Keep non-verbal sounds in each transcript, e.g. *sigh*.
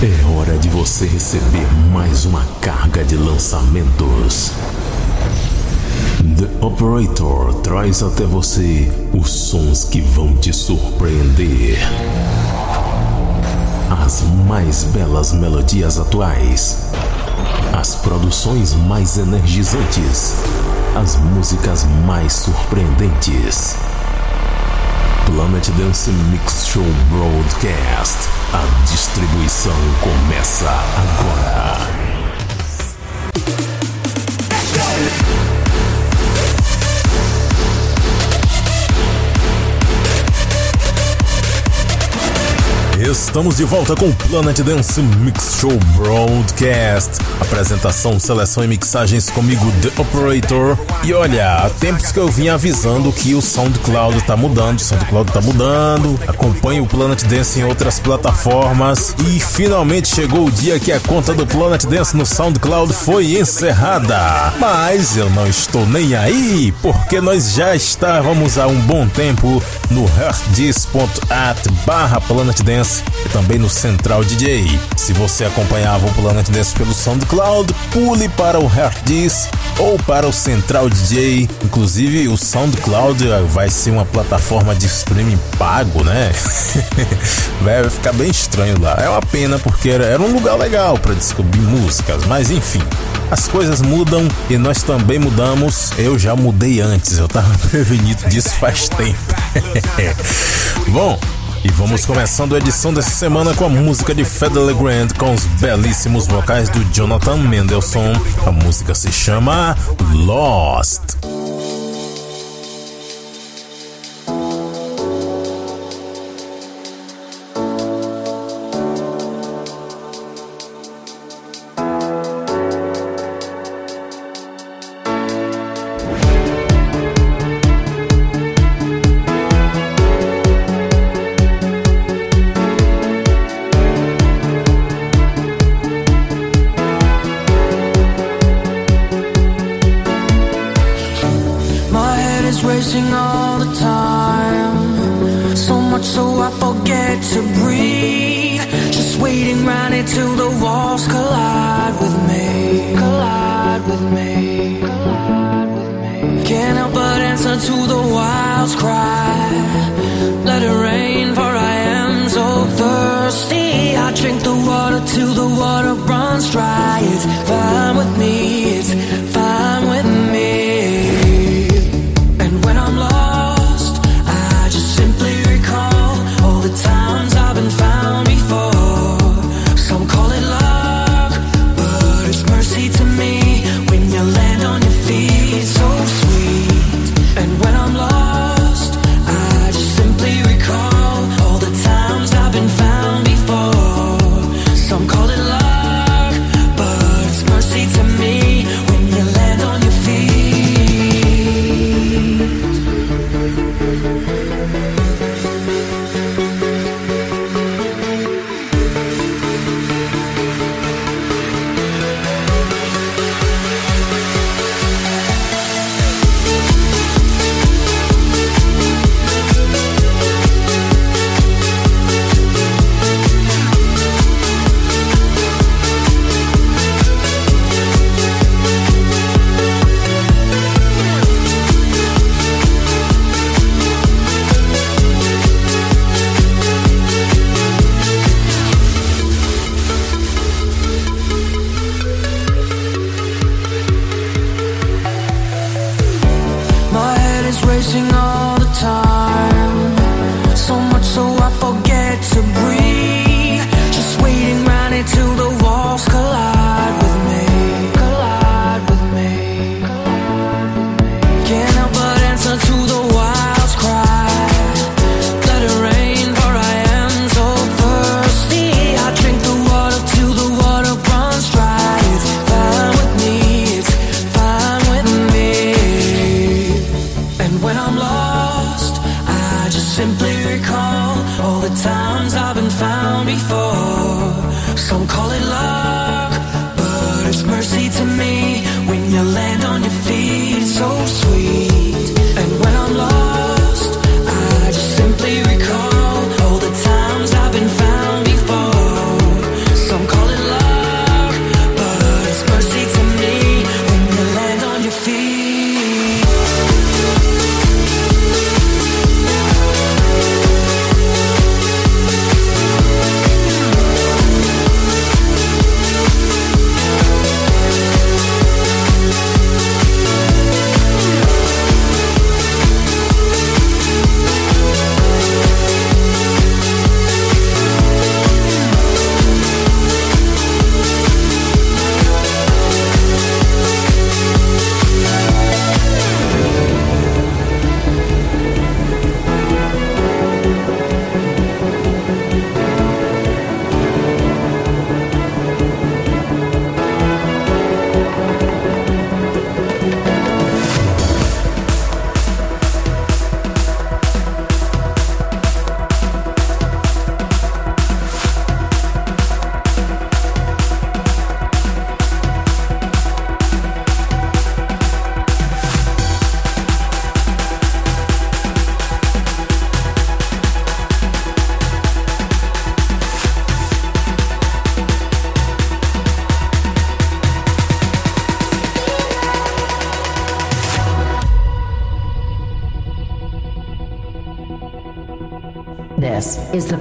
É hora de você receber mais uma carga de lançamentos. The Operator traz até você os sons que vão te surpreender. As mais belas melodias atuais. As produções mais energizantes. As músicas mais surpreendentes. Planet Dance Mix Show Broadcast. A distribuição começa agora. Estamos de volta com o Planet Dance Mix Show Broadcast. Apresentação, seleção e mixagens comigo, The Operator. E olha, há tempos que eu vim avisando que o SoundCloud tá mudando, o SoundCloud tá mudando. Acompanhe o Planet Dance em outras plataformas. E finalmente chegou o dia que a conta do Planet Dance no SoundCloud foi encerrada. Mas eu não estou nem aí, porque nós já estávamos há um bom tempo no herdis.at barra Planet Dance e também no Central DJ. Se você acompanhava o Planet Dance pelo SoundCloud, pule para o Herdis ou para o Central DJ. Inclusive, o SoundCloud vai ser uma plataforma de streaming pago, né? *laughs* vai ficar bem estranho lá. É uma pena porque era um lugar legal para descobrir músicas, mas enfim. As coisas mudam e nós também mudamos. Eu já mudei antes, eu tava *laughs* prevenido disso faz tempo. *laughs* Bom, e vamos começando a edição dessa semana com a música de Federer Grant com os belíssimos vocais do Jonathan Mendelssohn. A música se chama Lost.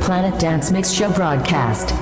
Planet Dance Mix Show broadcast.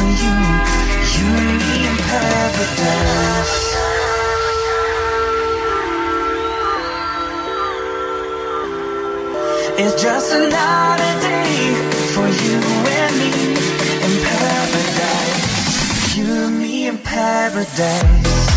for you. You'll be in paradise. It's just another day for you and me in paradise. You and me in paradise.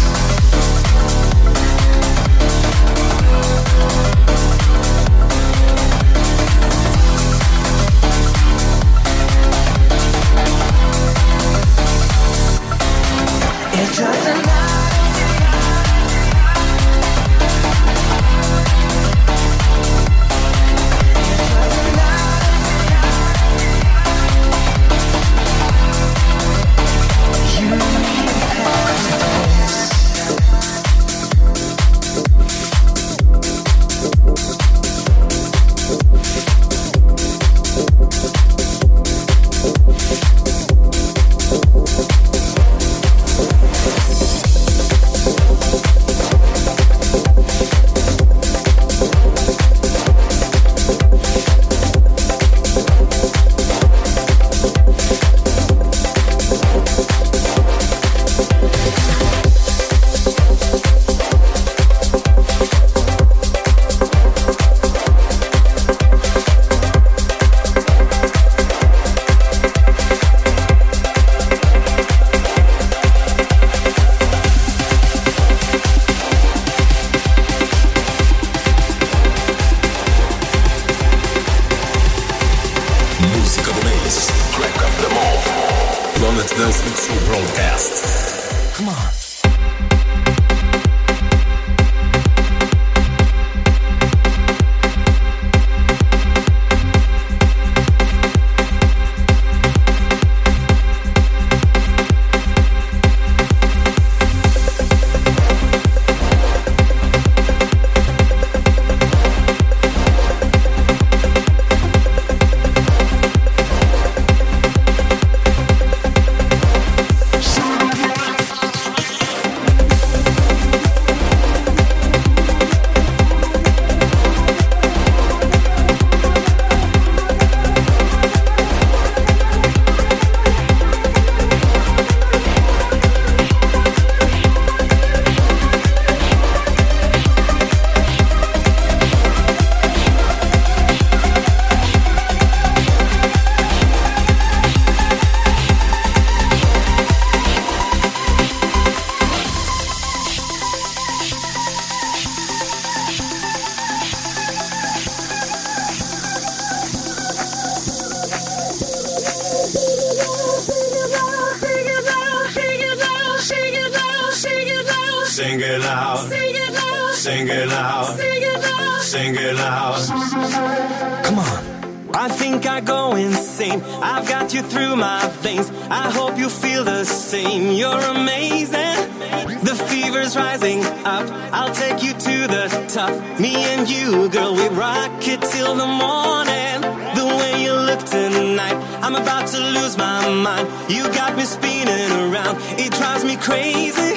To the top. Me and you, girl, we rock it till the morning. The way you look tonight, I'm about to lose my mind. You got me spinning around. It drives me crazy.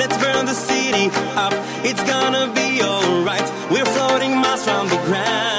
Let's burn the city up. It's gonna be alright. We're floating miles from the ground.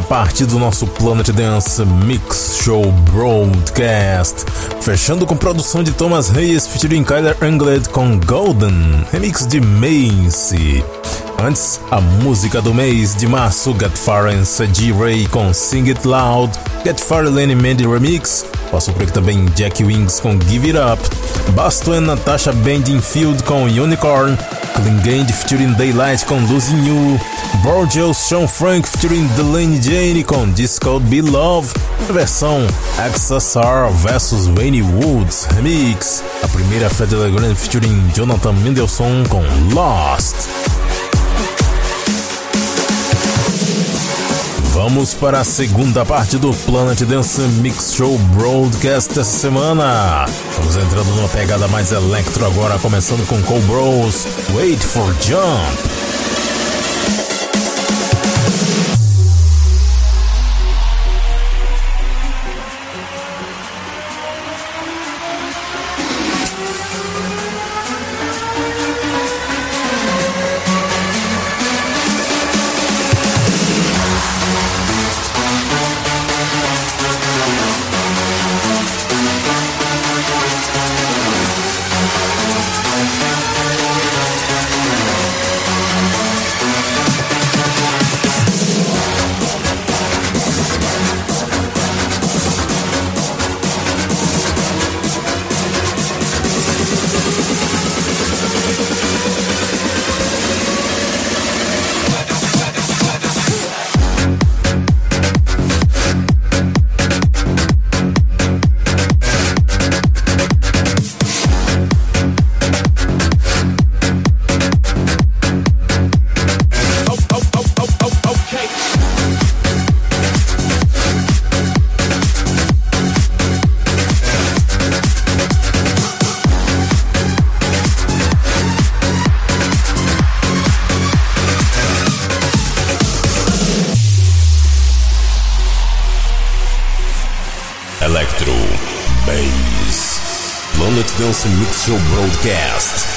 Primeira parte do nosso Planet Dance Mix Show Broadcast, fechando com produção de Thomas Hayes featuring Kyler Angled com Golden, remix de Macy. Antes, a música do mês de março, Get Far and G. Ray com Sing It Loud, Get Far Lenny Mandy Remix, posso por aqui também Jack Wings com Give It Up, Basto and Natasha Bendingfield com Unicorn, Klingend featuring Daylight com Losing You, Borgel Sean Frank featuring Delaney Jane com Disco Be Love, versão XSR vs Wayne Woods Remix, a primeira Fred Legrand featuring Jonathan Mendelssohn com Lost. Vamos para a segunda parte do Planet Dance Mix Show Broadcast dessa semana. Vamos entrando numa pegada mais electro agora, começando com Cole Bros. Wait for Jump. Mix Broadcast.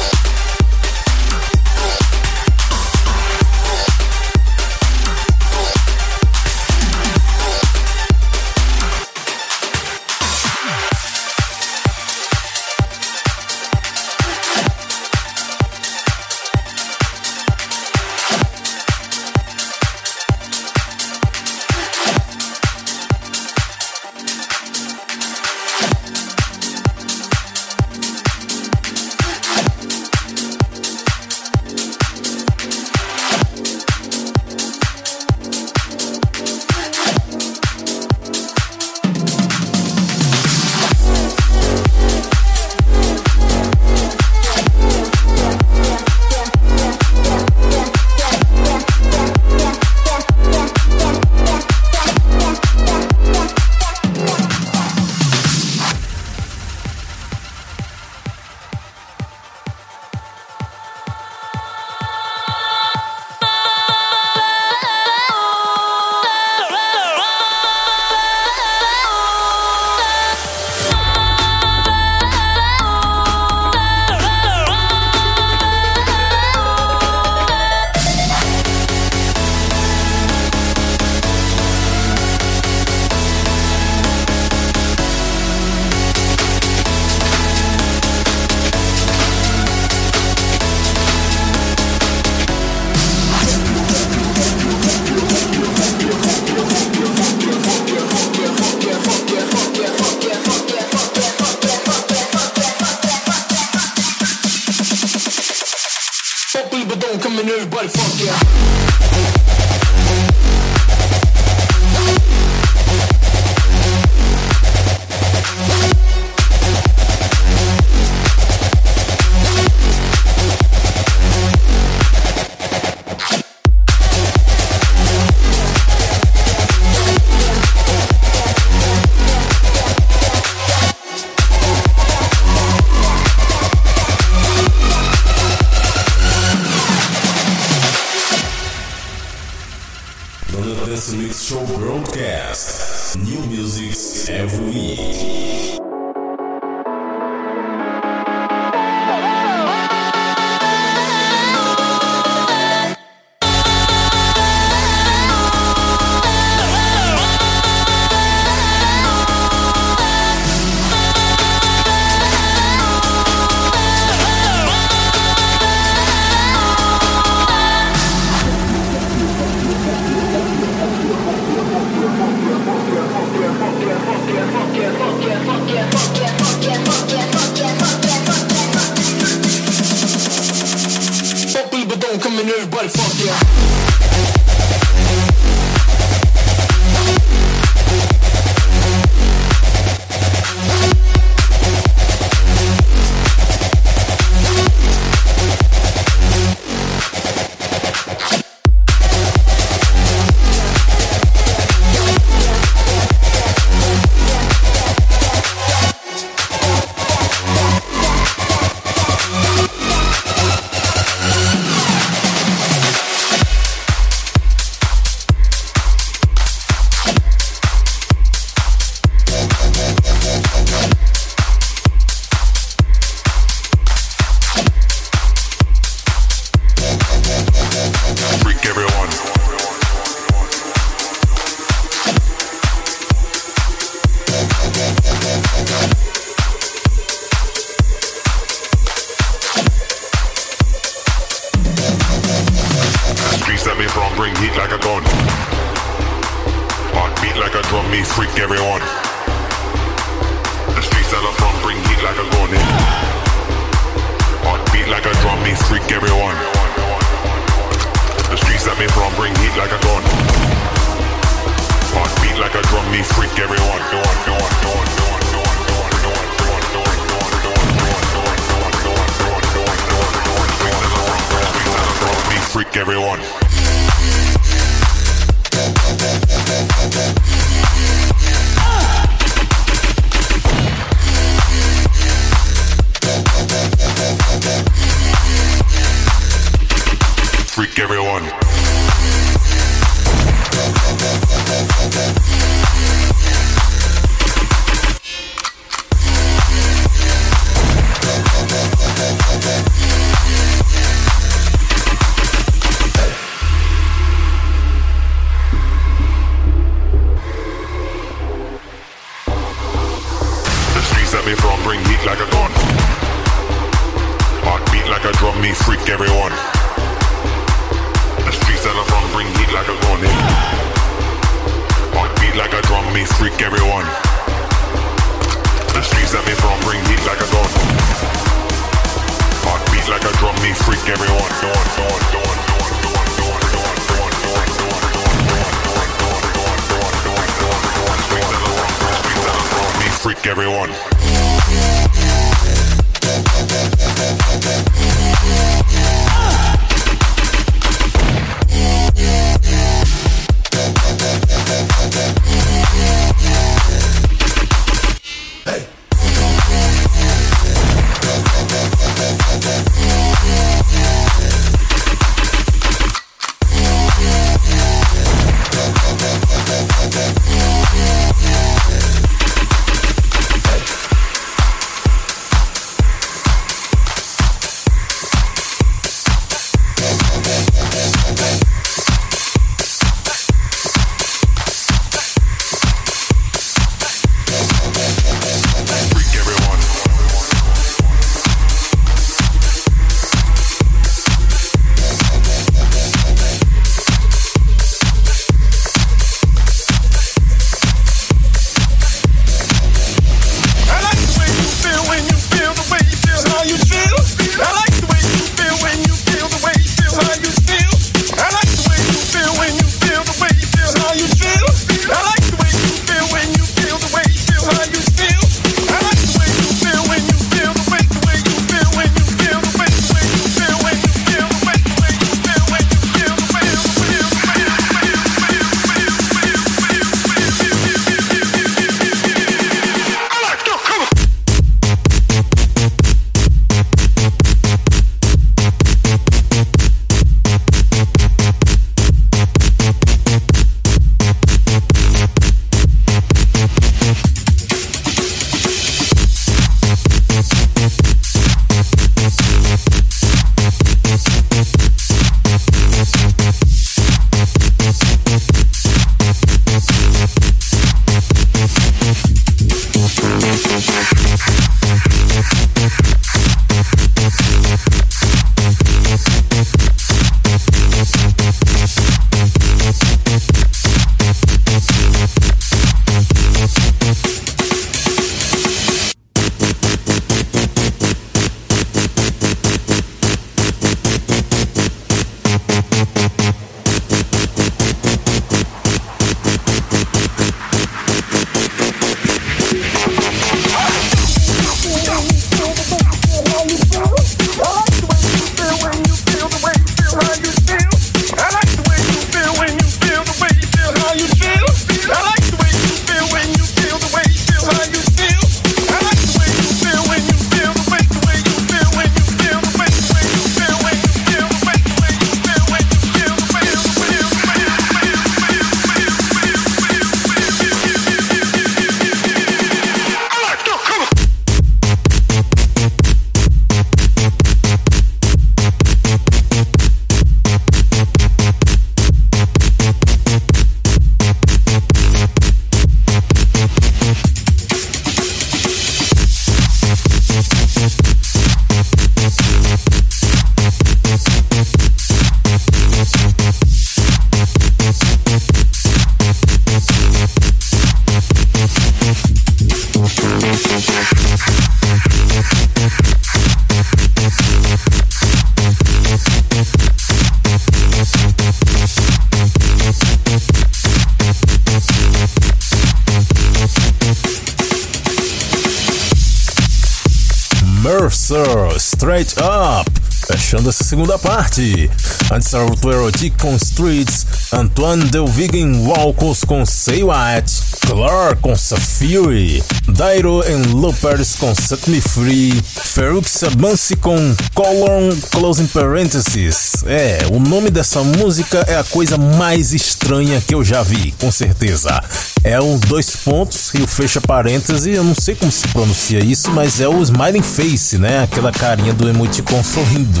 Dancer, Straight Up. Fechando essa segunda parte. Antes Arthur Erotic com Streets, Antoine Delviguen Walcos com Say What, Clark com Safiri, Dairo and Lopers com Set Me Free, Feruk Sabansi com Colon Closing Parentheses. É, o nome dessa música é a coisa mais estranha que eu já vi, com certeza. É um dois pontos e o fecha parêntese, eu não sei como se pronuncia isso, mas é o Smiling Face, né? Aquela carinha do emoticon sorrindo.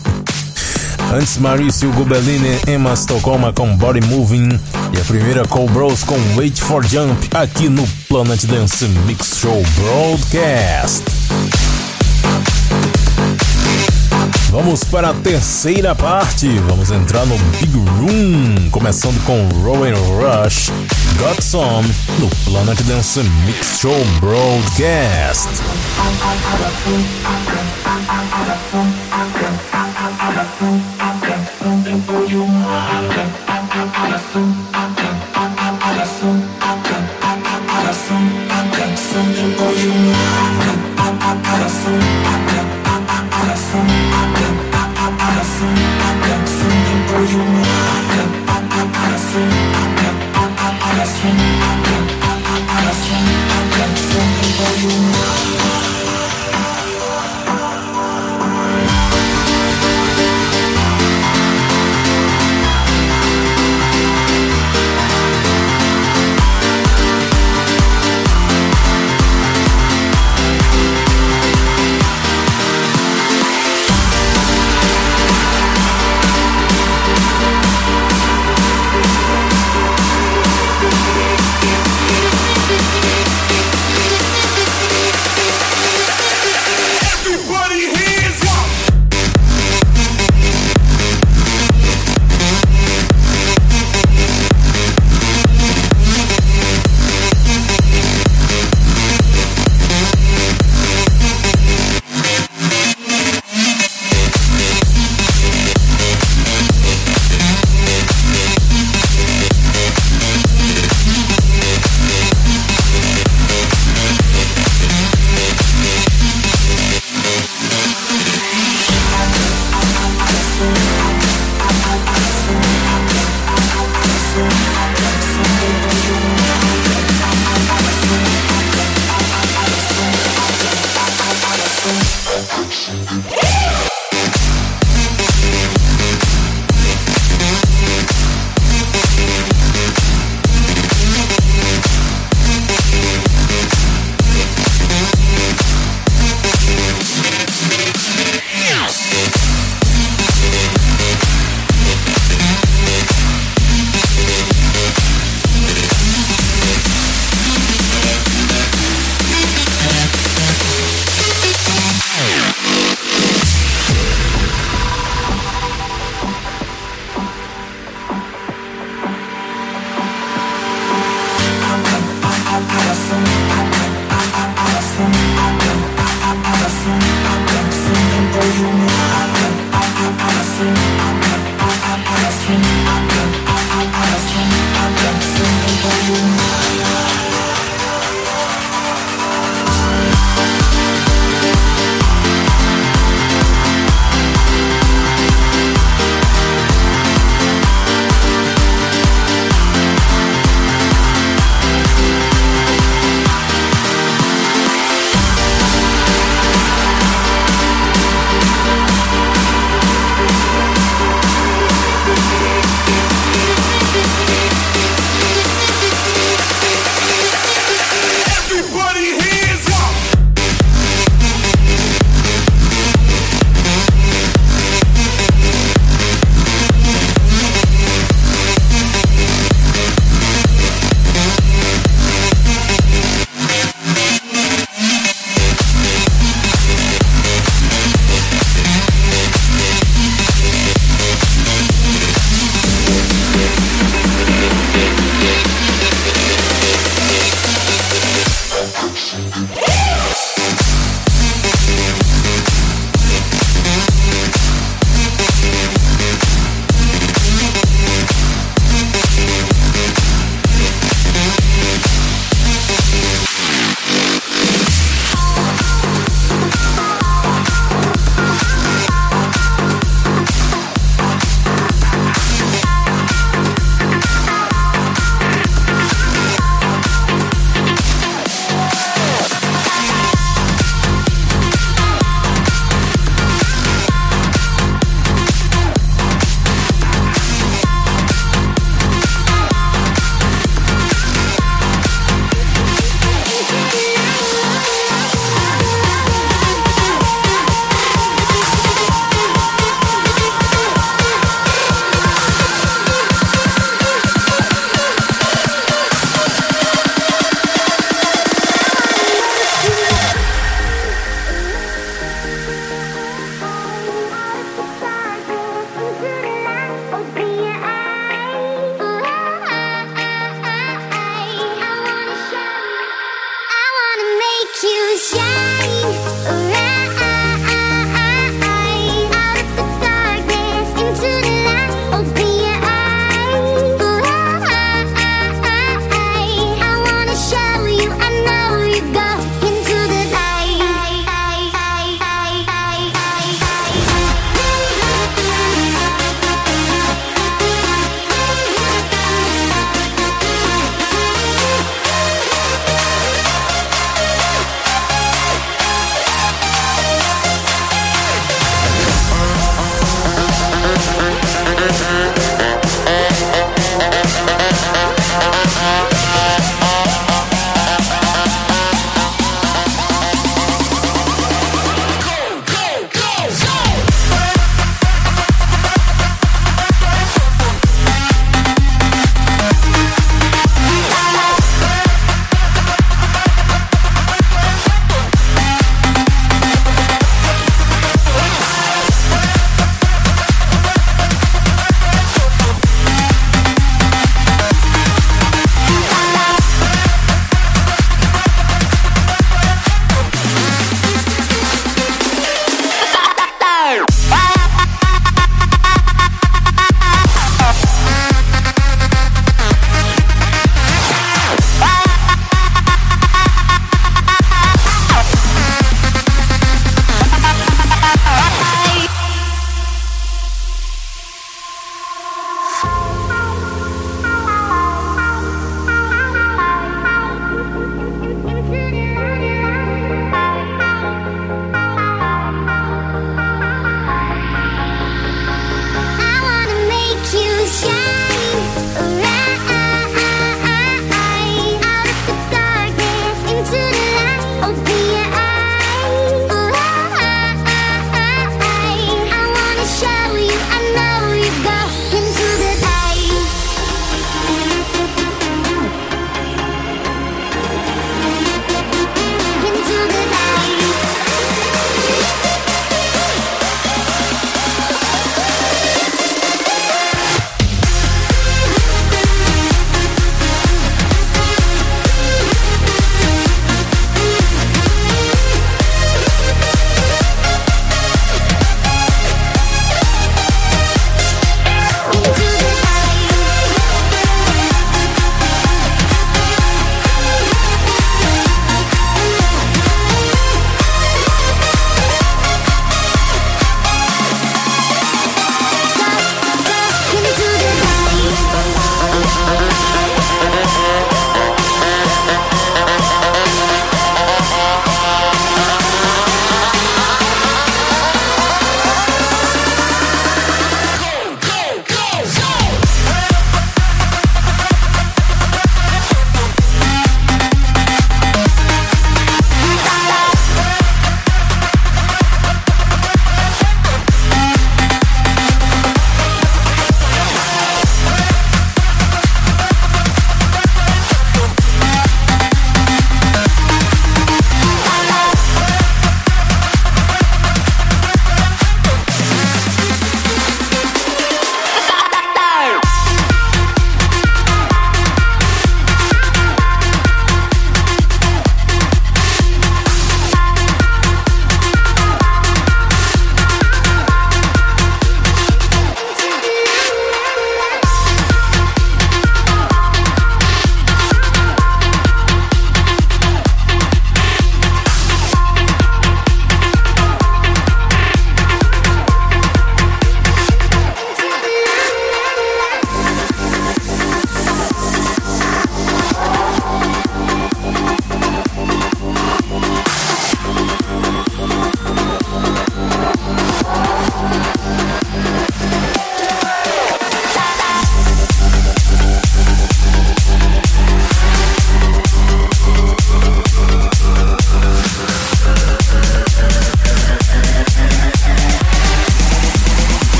*laughs* Antes Maurício Gubelini, Emma Stokoma com Body Moving e a primeira Cole Bros com Wait for Jump aqui no Planet Dance Mix Show Broadcast. Vamos para a terceira parte. Vamos entrar no Big Room, começando com Rowan Rush, Got Some, no Planet Dance Mix Show Broadcast.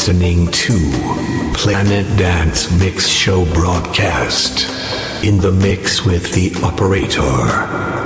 Listening to Planet Dance Mix Show broadcast. In the mix with the operator.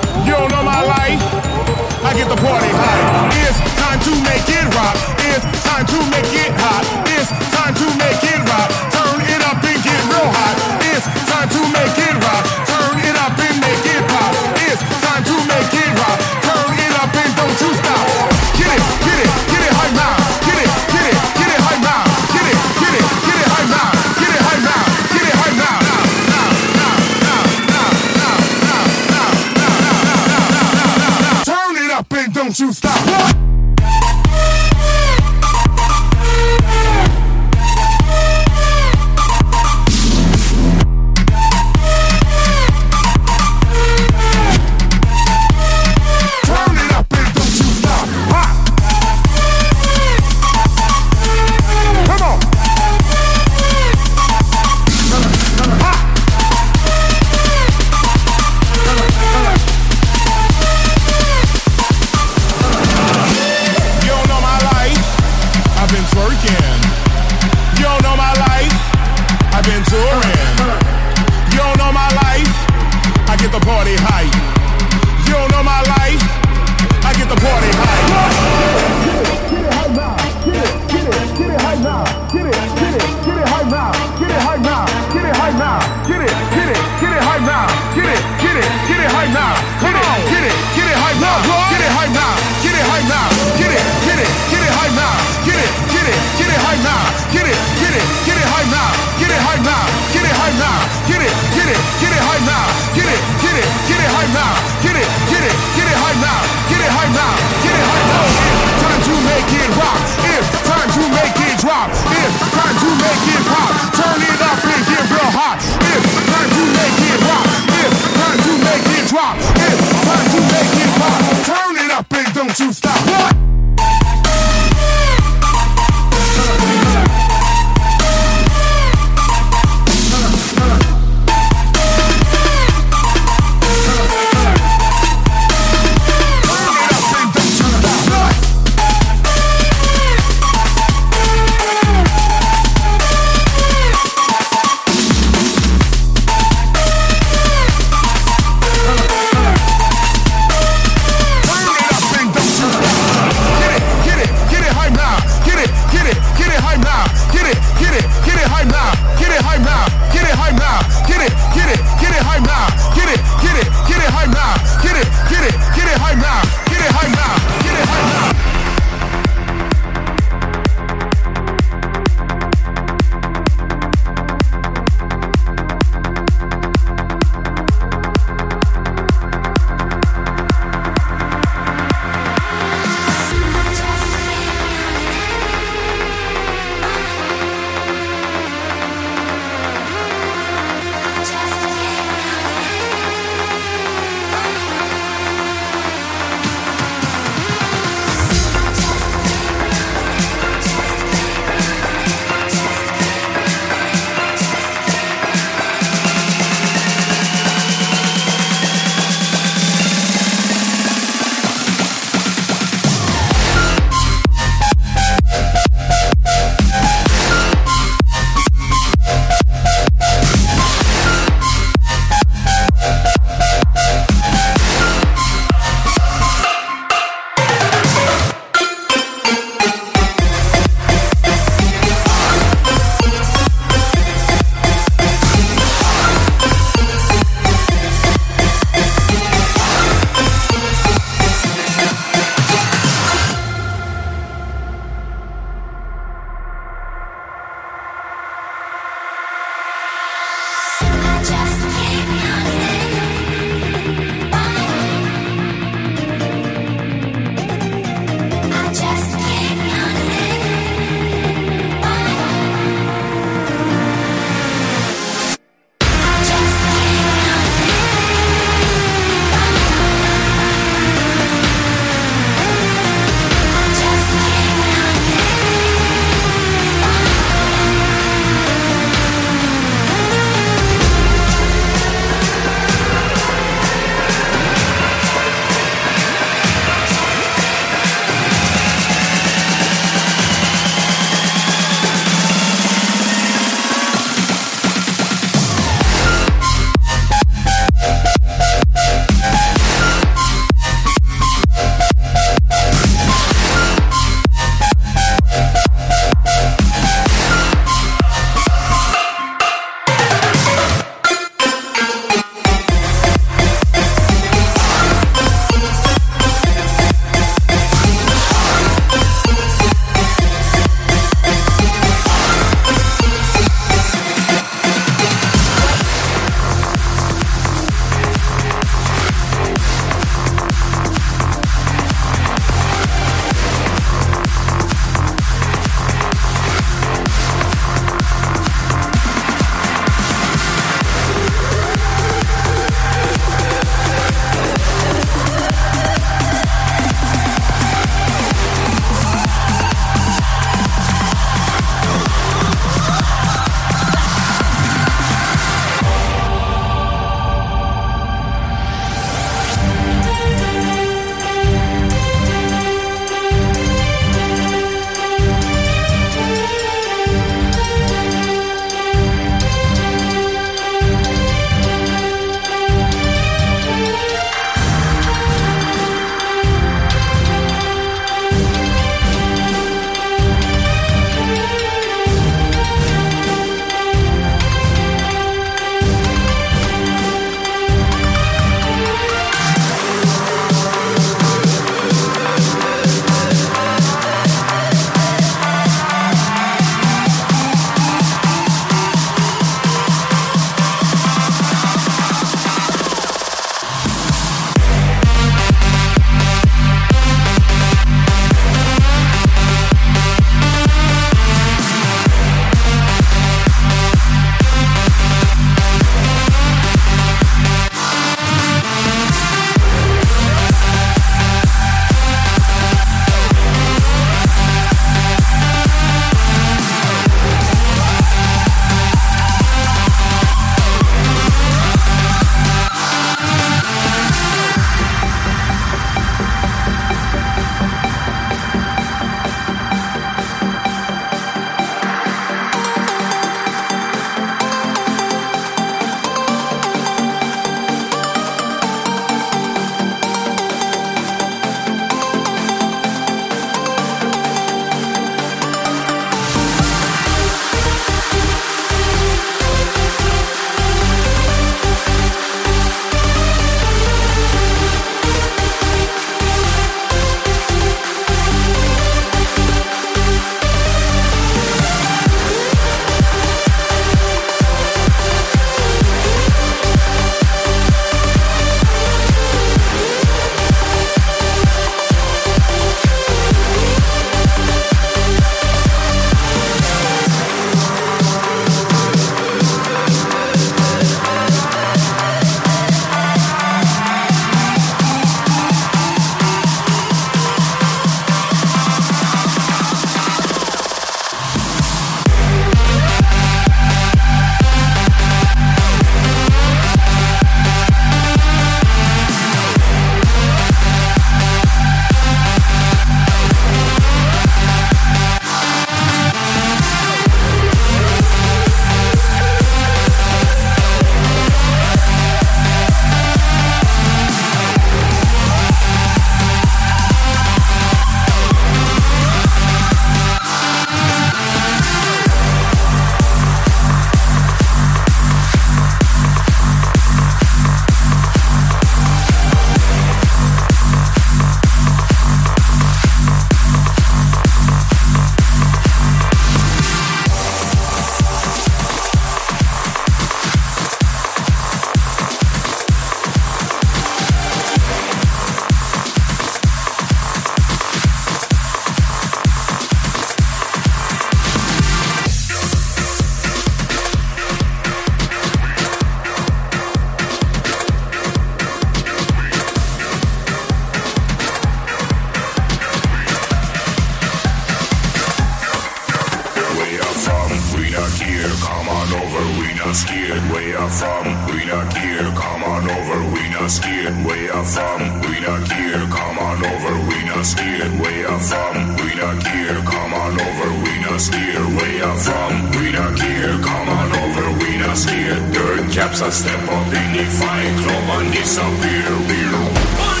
From? We not here, come on over, we not scared, where you from? We not here, come on over, we not scared, where you from? We not here, come on over, we not scared, where you from? We not here, come on over, we not scared. Dirt caps, I step up in the fight, club and disappear, beer.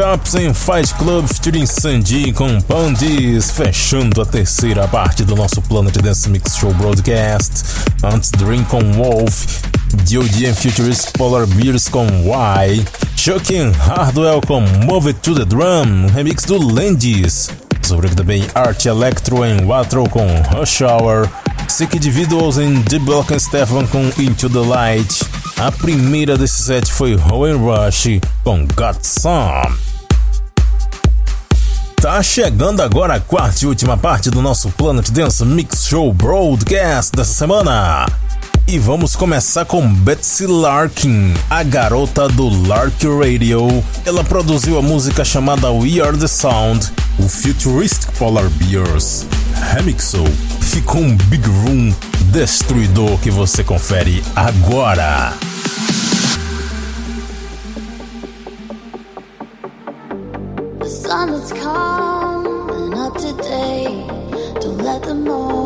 Cups em Fight Club featuring Sandy com Pandis, fechando a terceira parte do nosso Planet Dance Mix Show Broadcast. Antes Dream com Wolf, D.O.D. Futurist Polar Bears com Y, Chucking Hardwell com Move It to the Drum, remix do Landis. Sobre também Art Electro em Watro com Rush Hour, Sick Individuals em The Block and Stefan com Into the Light. A primeira desse set foi Rowan Rush com Got Some. Tá chegando agora a quarta e última parte do nosso Planet Dance Mix Show Broadcast dessa semana. E vamos começar com Betsy Larkin, a garota do Lark Radio. Ela produziu a música chamada We Are the Sound, o Futuristic Polar Bears. Remixou. Ficou um Big Room destruidor que você confere agora. Sun that's coming up today. Don't let the moment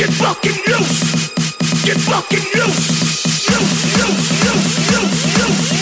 Get fucking loose. Get fucking loose. Loose, loose, loose, loose, loose.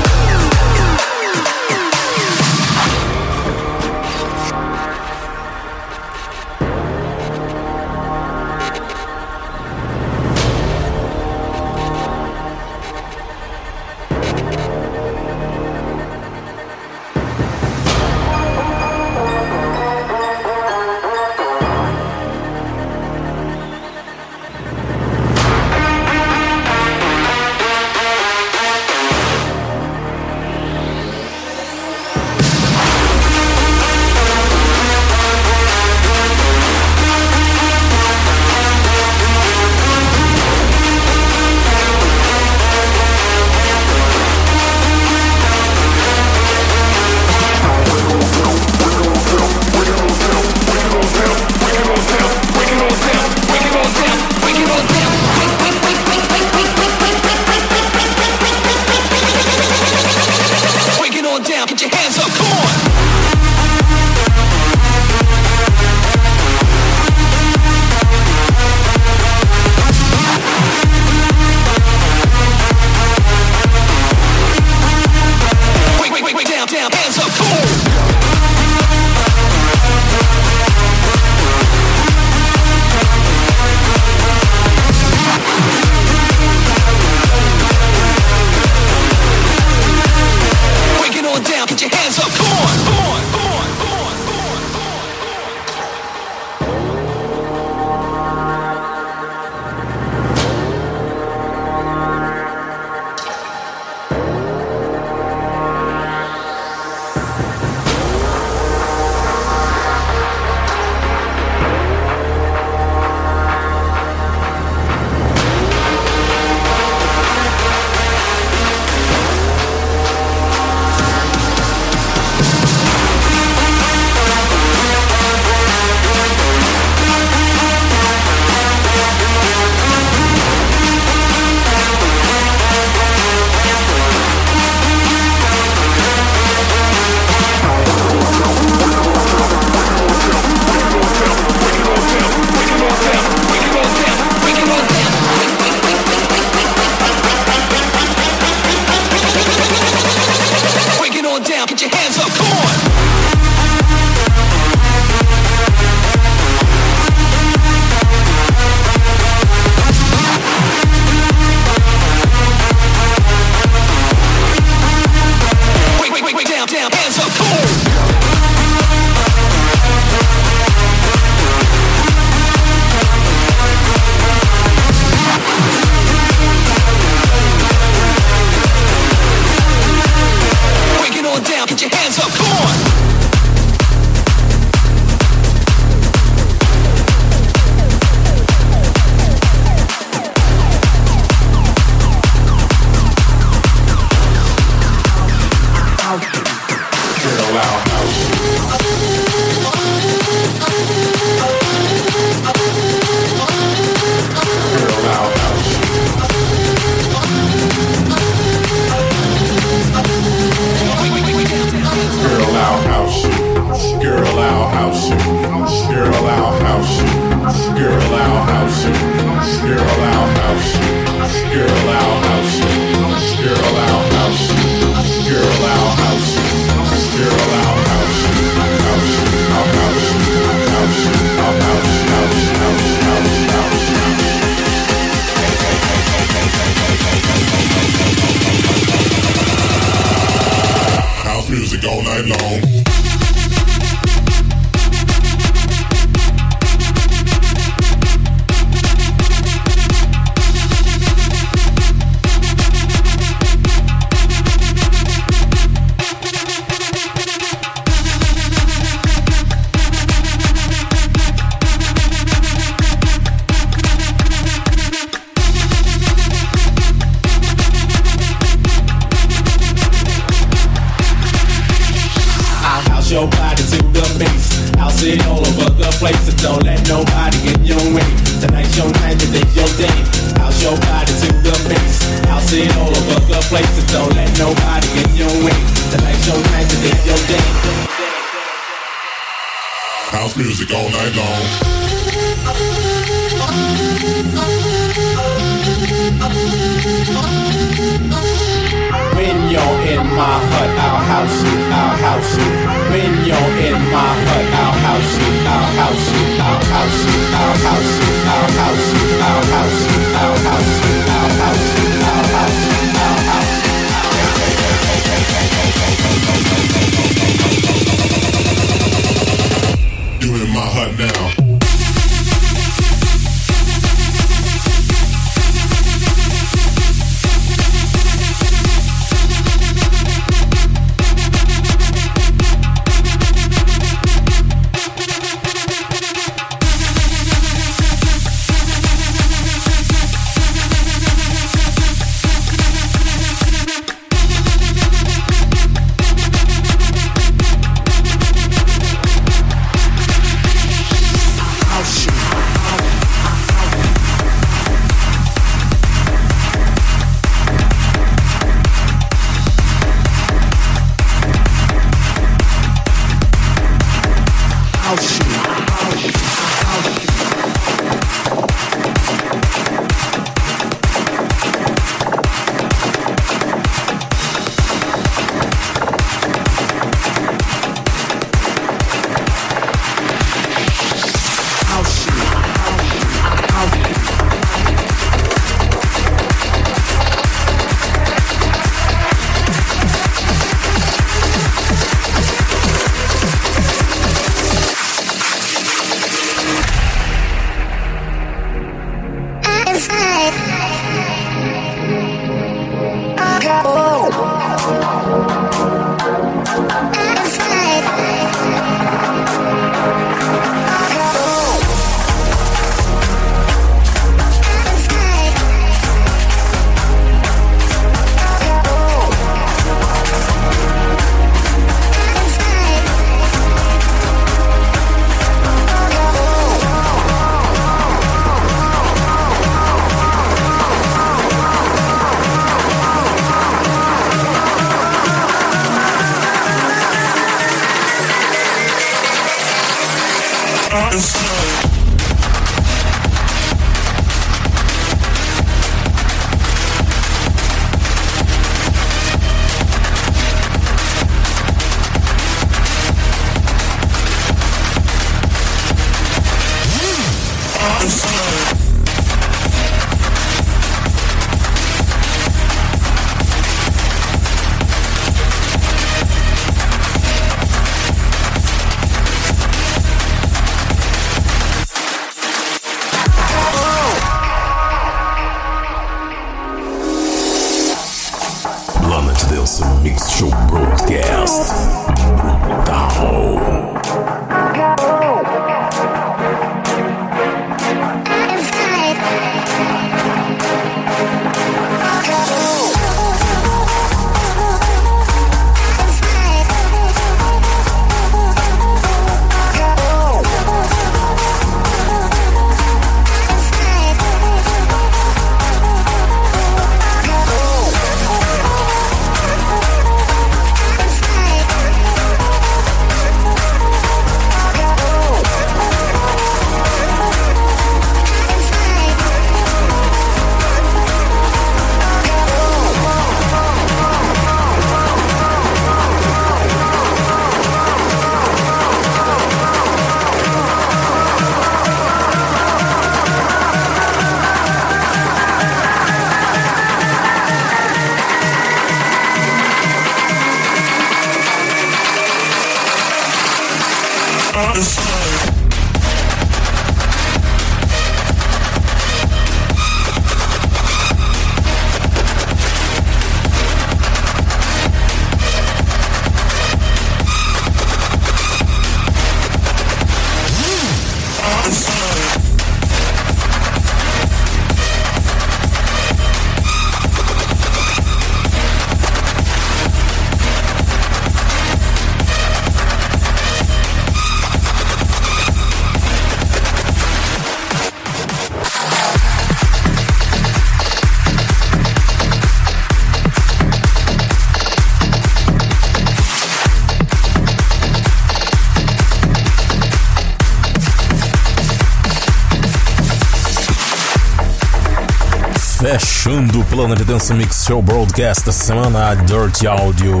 Planet Dance Mix Show Broadcast da semana, Dirty Audio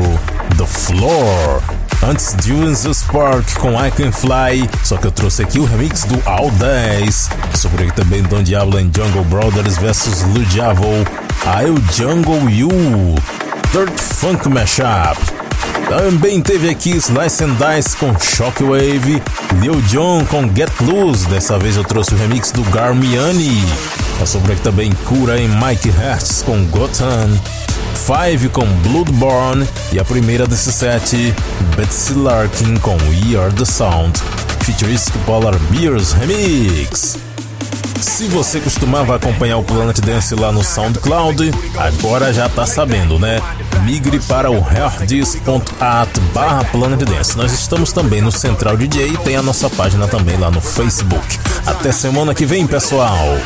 The Floor. Antes, Dunes Spark com I Can Fly, só que eu trouxe aqui o remix do All 10. Sobre aqui também Don Diablo and Jungle Brothers vs Lujavo, I'll Jungle You, Dirt Funk Mashup. Também teve aqui Slice and Dice com Shockwave, Lil Jon com Get Loose, dessa vez eu trouxe o remix do Garmiani. Passou por aqui também Cura em Mike Hertz com Gotham, Five com Bloodborne e a primeira desse set, Betsy Larkin com We Are The Sound, Futuristic Polar Beers Remix. Se você costumava acompanhar o Planet Dance lá no SoundCloud, agora já tá sabendo, né? Migre para o herdis.at barra Planet Dance. Nós estamos também no Central DJ e tem a nossa página também lá no Facebook. Até semana que vem, pessoal!